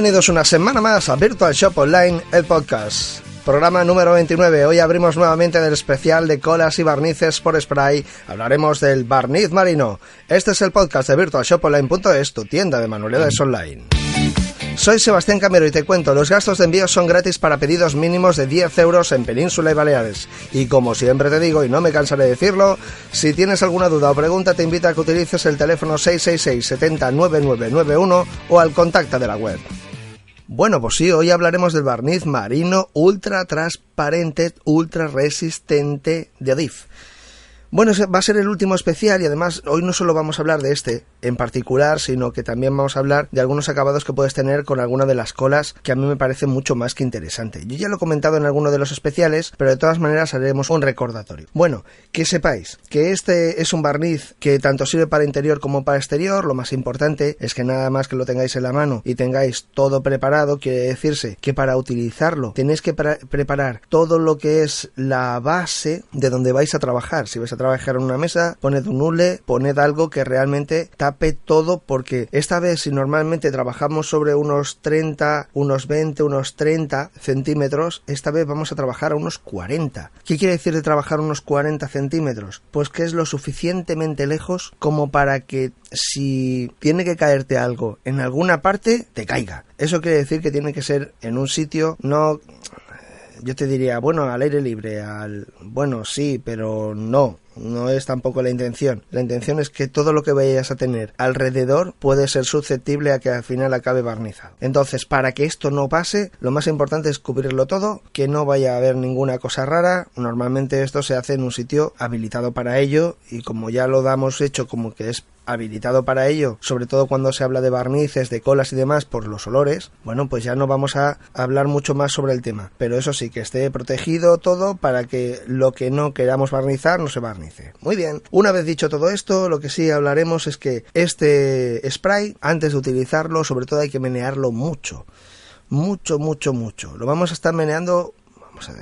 Bienvenidos una semana más a Virtual Shop Online, el podcast. Programa número 29. Hoy abrimos nuevamente del especial de colas y barnices por spray. Hablaremos del barniz marino. Este es el podcast de virtualshoponline.es, tu tienda de manualidades online. Soy Sebastián Camero y te cuento, los gastos de envío son gratis para pedidos mínimos de 10 euros en Península y Baleares. Y como siempre te digo, y no me cansaré de decirlo, si tienes alguna duda o pregunta te invito a que utilices el teléfono 666 70 9991 o al contacto de la web. Bueno, pues sí, hoy hablaremos del barniz marino ultra transparente, ultra resistente de Adif. Bueno, va a ser el último especial y además hoy no solo vamos a hablar de este en particular, sino que también vamos a hablar de algunos acabados que puedes tener con alguna de las colas que a mí me parece mucho más que interesante. Yo ya lo he comentado en alguno de los especiales, pero de todas maneras haremos un recordatorio. Bueno, que sepáis que este es un barniz que tanto sirve para interior como para exterior. Lo más importante es que nada más que lo tengáis en la mano y tengáis todo preparado, quiere decirse que para utilizarlo tenéis que preparar todo lo que es la base de donde vais a trabajar. Si vais a trabajar en una mesa, poned un hule, poned algo que realmente tape todo porque esta vez si normalmente trabajamos sobre unos 30, unos 20, unos 30 centímetros, esta vez vamos a trabajar a unos 40. ¿Qué quiere decir de trabajar unos 40 centímetros? Pues que es lo suficientemente lejos como para que si tiene que caerte algo en alguna parte, te caiga. Eso quiere decir que tiene que ser en un sitio no yo te diría, bueno, al aire libre, al bueno, sí, pero no no es tampoco la intención. La intención es que todo lo que vayas a tener alrededor puede ser susceptible a que al final acabe barnizado. Entonces, para que esto no pase, lo más importante es cubrirlo todo, que no vaya a haber ninguna cosa rara. Normalmente esto se hace en un sitio habilitado para ello y como ya lo damos hecho como que es habilitado para ello, sobre todo cuando se habla de barnices, de colas y demás por los olores, bueno, pues ya no vamos a hablar mucho más sobre el tema. Pero eso sí, que esté protegido todo para que lo que no queramos barnizar no se barnice. Muy bien, una vez dicho todo esto, lo que sí hablaremos es que este spray, antes de utilizarlo, sobre todo hay que menearlo mucho. Mucho, mucho, mucho. Lo vamos a estar meneando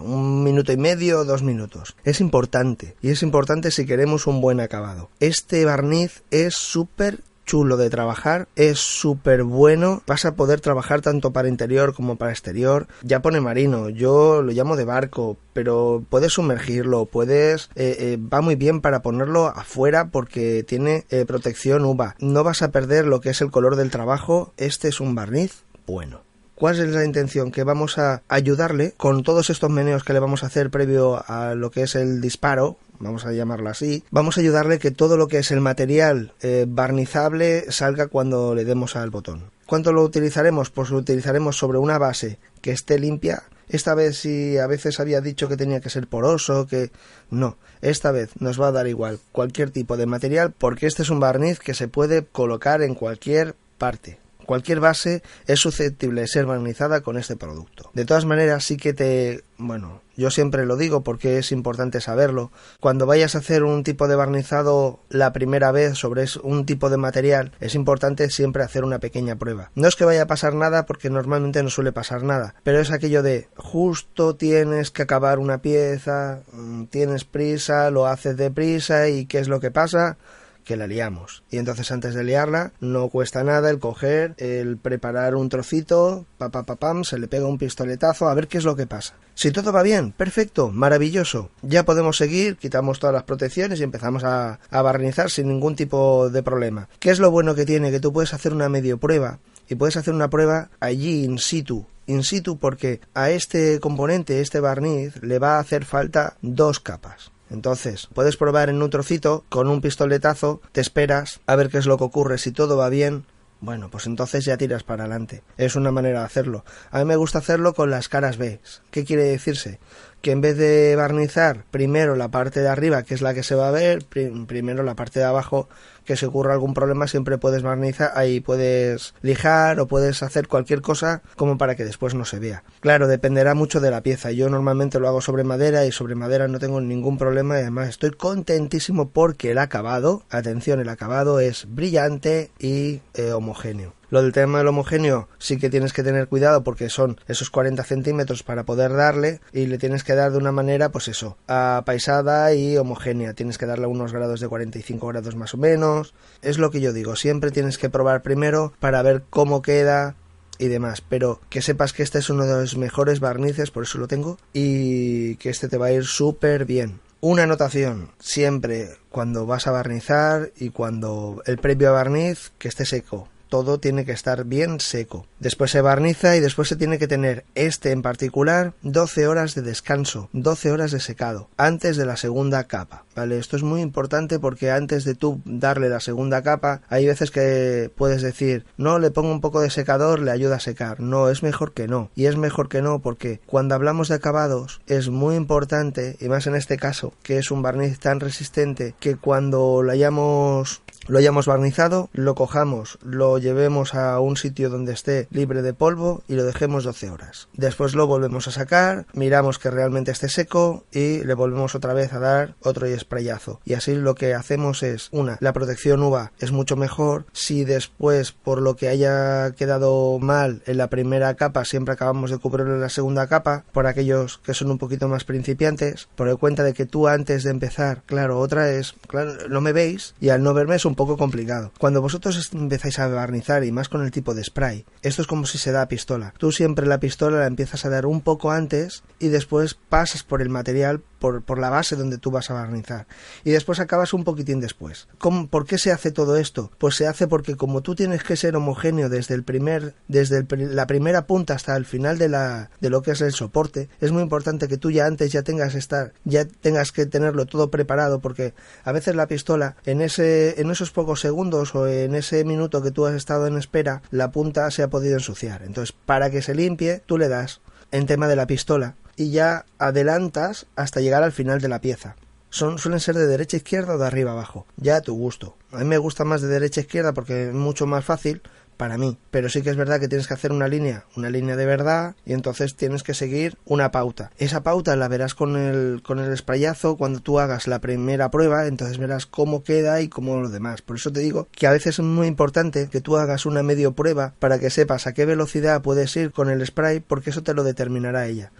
un minuto y medio, dos minutos. Es importante, y es importante si queremos un buen acabado. Este barniz es súper chulo de trabajar, es súper bueno, vas a poder trabajar tanto para interior como para exterior. Ya pone marino, yo lo llamo de barco, pero puedes sumergirlo, puedes, eh, eh, va muy bien para ponerlo afuera porque tiene eh, protección UVA. No vas a perder lo que es el color del trabajo, este es un barniz bueno. ¿Cuál es la intención? Que vamos a ayudarle con todos estos meneos que le vamos a hacer previo a lo que es el disparo, vamos a llamarlo así, vamos a ayudarle que todo lo que es el material eh, barnizable salga cuando le demos al botón. ¿Cuánto lo utilizaremos? Pues lo utilizaremos sobre una base que esté limpia. Esta vez si a veces había dicho que tenía que ser poroso, que no, esta vez nos va a dar igual cualquier tipo de material porque este es un barniz que se puede colocar en cualquier parte cualquier base es susceptible de ser barnizada con este producto. De todas maneras, sí que te, bueno, yo siempre lo digo porque es importante saberlo. Cuando vayas a hacer un tipo de barnizado la primera vez sobre un tipo de material, es importante siempre hacer una pequeña prueba. No es que vaya a pasar nada porque normalmente no suele pasar nada, pero es aquello de justo tienes que acabar una pieza, mm, tienes prisa, lo haces deprisa y ¿qué es lo que pasa? Que la liamos. Y entonces antes de liarla no cuesta nada el coger, el preparar un trocito, pa, pa, pam, se le pega un pistoletazo a ver qué es lo que pasa. Si todo va bien, perfecto, maravilloso. Ya podemos seguir, quitamos todas las protecciones y empezamos a, a barnizar sin ningún tipo de problema. ¿Qué es lo bueno que tiene? Que tú puedes hacer una medio prueba y puedes hacer una prueba allí in situ in situ porque a este componente, este barniz, le va a hacer falta dos capas. Entonces, puedes probar en un trocito, con un pistoletazo, te esperas a ver qué es lo que ocurre, si todo va bien, bueno, pues entonces ya tiras para adelante. Es una manera de hacerlo. A mí me gusta hacerlo con las caras B. ¿Qué quiere decirse? Que en vez de barnizar primero la parte de arriba, que es la que se va a ver, primero la parte de abajo, que si ocurre algún problema siempre puedes barnizar, ahí puedes lijar o puedes hacer cualquier cosa como para que después no se vea. Claro, dependerá mucho de la pieza. Yo normalmente lo hago sobre madera y sobre madera no tengo ningún problema y además estoy contentísimo porque el acabado, atención, el acabado es brillante y eh, homogéneo. Lo del tema del homogéneo sí que tienes que tener cuidado porque son esos 40 centímetros para poder darle y le tienes que dar de una manera, pues eso, apaisada y homogénea. Tienes que darle unos grados de 45 grados más o menos. Es lo que yo digo, siempre tienes que probar primero para ver cómo queda y demás, pero que sepas que este es uno de los mejores barnices, por eso lo tengo, y que este te va a ir súper bien. Una anotación, siempre cuando vas a barnizar y cuando el previo a barniz que esté seco, todo tiene que estar bien seco. Después se barniza y después se tiene que tener este en particular 12 horas de descanso, 12 horas de secado, antes de la segunda capa. ¿Vale? Esto es muy importante porque antes de tú darle la segunda capa, hay veces que puedes decir, no, le pongo un poco de secador, le ayuda a secar. No, es mejor que no. Y es mejor que no porque cuando hablamos de acabados es muy importante, y más en este caso, que es un barniz tan resistente que cuando lo hayamos lo hayamos barnizado, lo cojamos, lo llevemos a un sitio donde esté libre de polvo y lo dejemos 12 horas. Después lo volvemos a sacar, miramos que realmente esté seco y le volvemos otra vez a dar otro sprayazo. Y así lo que hacemos es, una, la protección UVA es mucho mejor. Si después, por lo que haya quedado mal en la primera capa, siempre acabamos de cubrirlo en la segunda capa, por aquellos que son un poquito más principiantes, por el cuenta de que tú antes de empezar, claro, otra es, claro, no me veis y al no verme es un poco complicado. Cuando vosotros empezáis a barnizar y más con el tipo de spray, esto es como si se da pistola. Tú siempre la pistola la empiezas a dar un poco antes y después pasas por el material por, por, la base donde tú vas a barnizar. Y después acabas un poquitín después. ¿Por qué se hace todo esto? Pues se hace porque como tú tienes que ser homogéneo desde el primer, desde la primera punta hasta el final de la, de lo que es el soporte, es muy importante que tú ya antes ya tengas estar, ya tengas que tenerlo todo preparado porque a veces la pistola en ese, en esos pocos segundos o en ese minuto que tú has estado en espera, la punta se ha podido ensuciar. Entonces, para que se limpie, tú le das en tema de la pistola y ya adelantas hasta llegar al final de la pieza. Son, suelen ser de derecha a izquierda o de arriba a abajo, ya a tu gusto. A mí me gusta más de derecha a izquierda porque es mucho más fácil para mí. Pero sí que es verdad que tienes que hacer una línea, una línea de verdad, y entonces tienes que seguir una pauta. Esa pauta la verás con el, con el sprayazo cuando tú hagas la primera prueba, entonces verás cómo queda y cómo lo demás. Por eso te digo que a veces es muy importante que tú hagas una medio prueba para que sepas a qué velocidad puedes ir con el spray, porque eso te lo determinará ella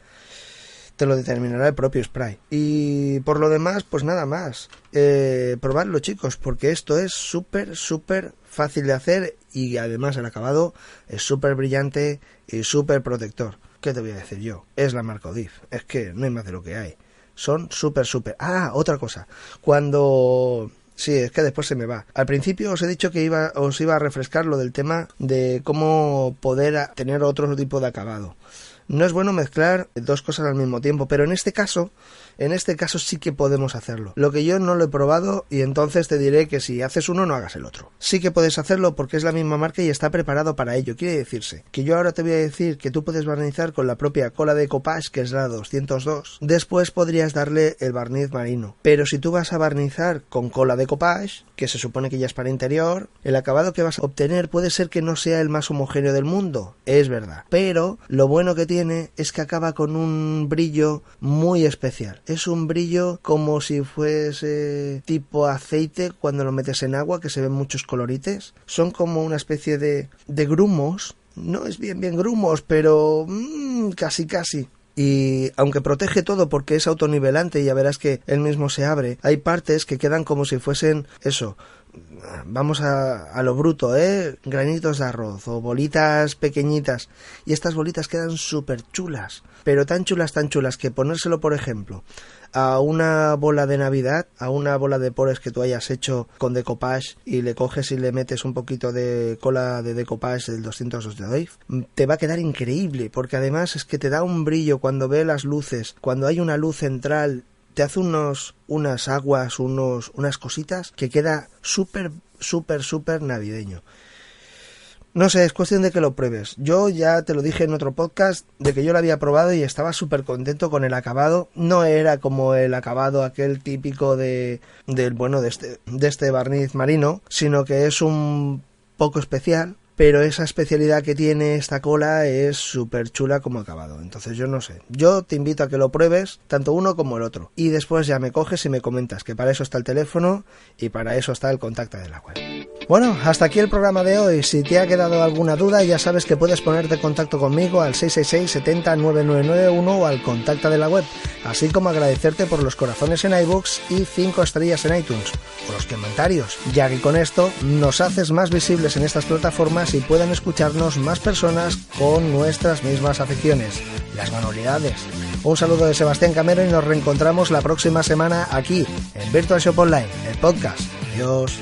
te lo determinará el propio spray. Y por lo demás, pues nada más. Eh, probadlo chicos, porque esto es súper, súper fácil de hacer y además el acabado es súper brillante y súper protector. ¿Qué te voy a decir yo? Es la marca Odif. Es que no hay más de lo que hay. Son súper, súper... Ah, otra cosa. Cuando Sí, es que después se me va. Al principio os he dicho que iba, os iba a refrescar lo del tema de cómo poder tener otro tipo de acabado. No es bueno mezclar dos cosas al mismo tiempo, pero en este caso, en este caso sí que podemos hacerlo. Lo que yo no lo he probado y entonces te diré que si haces uno no hagas el otro. Sí que puedes hacerlo porque es la misma marca y está preparado para ello. Quiere decirse que yo ahora te voy a decir que tú puedes barnizar con la propia cola de copage que es la 202. Después podrías darle el barniz marino. Pero si tú vas a barnizar con cola de copage, que se supone que ya es para interior, el acabado que vas a obtener puede ser que no sea el más homogéneo del mundo. Es verdad. Pero lo bueno que tiene es que acaba con un brillo muy especial. Es un brillo como si fuese tipo aceite cuando lo metes en agua, que se ven muchos colorites. Son como una especie de, de grumos. No es bien bien grumos, pero mm, casi casi y aunque protege todo porque es autonivelante y ya verás que él mismo se abre, hay partes que quedan como si fuesen eso, vamos a, a, lo bruto, ¿eh? Granitos de arroz o bolitas pequeñitas. Y estas bolitas quedan súper chulas, pero tan chulas, tan chulas que ponérselo, por ejemplo, a una bola de Navidad, a una bola de pores que tú hayas hecho con decoupage y le coges y le metes un poquito de cola de decoupage del 202 de Dave, te va a quedar increíble, porque además es que te da un brillo cuando ve las luces, cuando hay una luz central te hace unos, unas aguas, unos, unas cositas que queda súper, súper, súper navideño. No sé, es cuestión de que lo pruebes. Yo ya te lo dije en otro podcast de que yo lo había probado y estaba súper contento con el acabado. No era como el acabado aquel típico de del bueno de este de este barniz marino, sino que es un poco especial pero esa especialidad que tiene esta cola es súper chula como acabado. Entonces yo no sé. Yo te invito a que lo pruebes, tanto uno como el otro. Y después ya me coges y me comentas que para eso está el teléfono y para eso está el contacto de la web. Bueno, hasta aquí el programa de hoy. Si te ha quedado alguna duda, ya sabes que puedes ponerte en contacto conmigo al 666 70 9991 o al contacto de la web, así como agradecerte por los corazones en iBooks y 5 estrellas en iTunes, o los comentarios, ya que con esto nos haces más visibles en estas plataformas y puedan escucharnos más personas con nuestras mismas aficiones, las manualidades. Un saludo de Sebastián Camero y nos reencontramos la próxima semana aquí en Virtual Shop Online, el podcast. Adiós.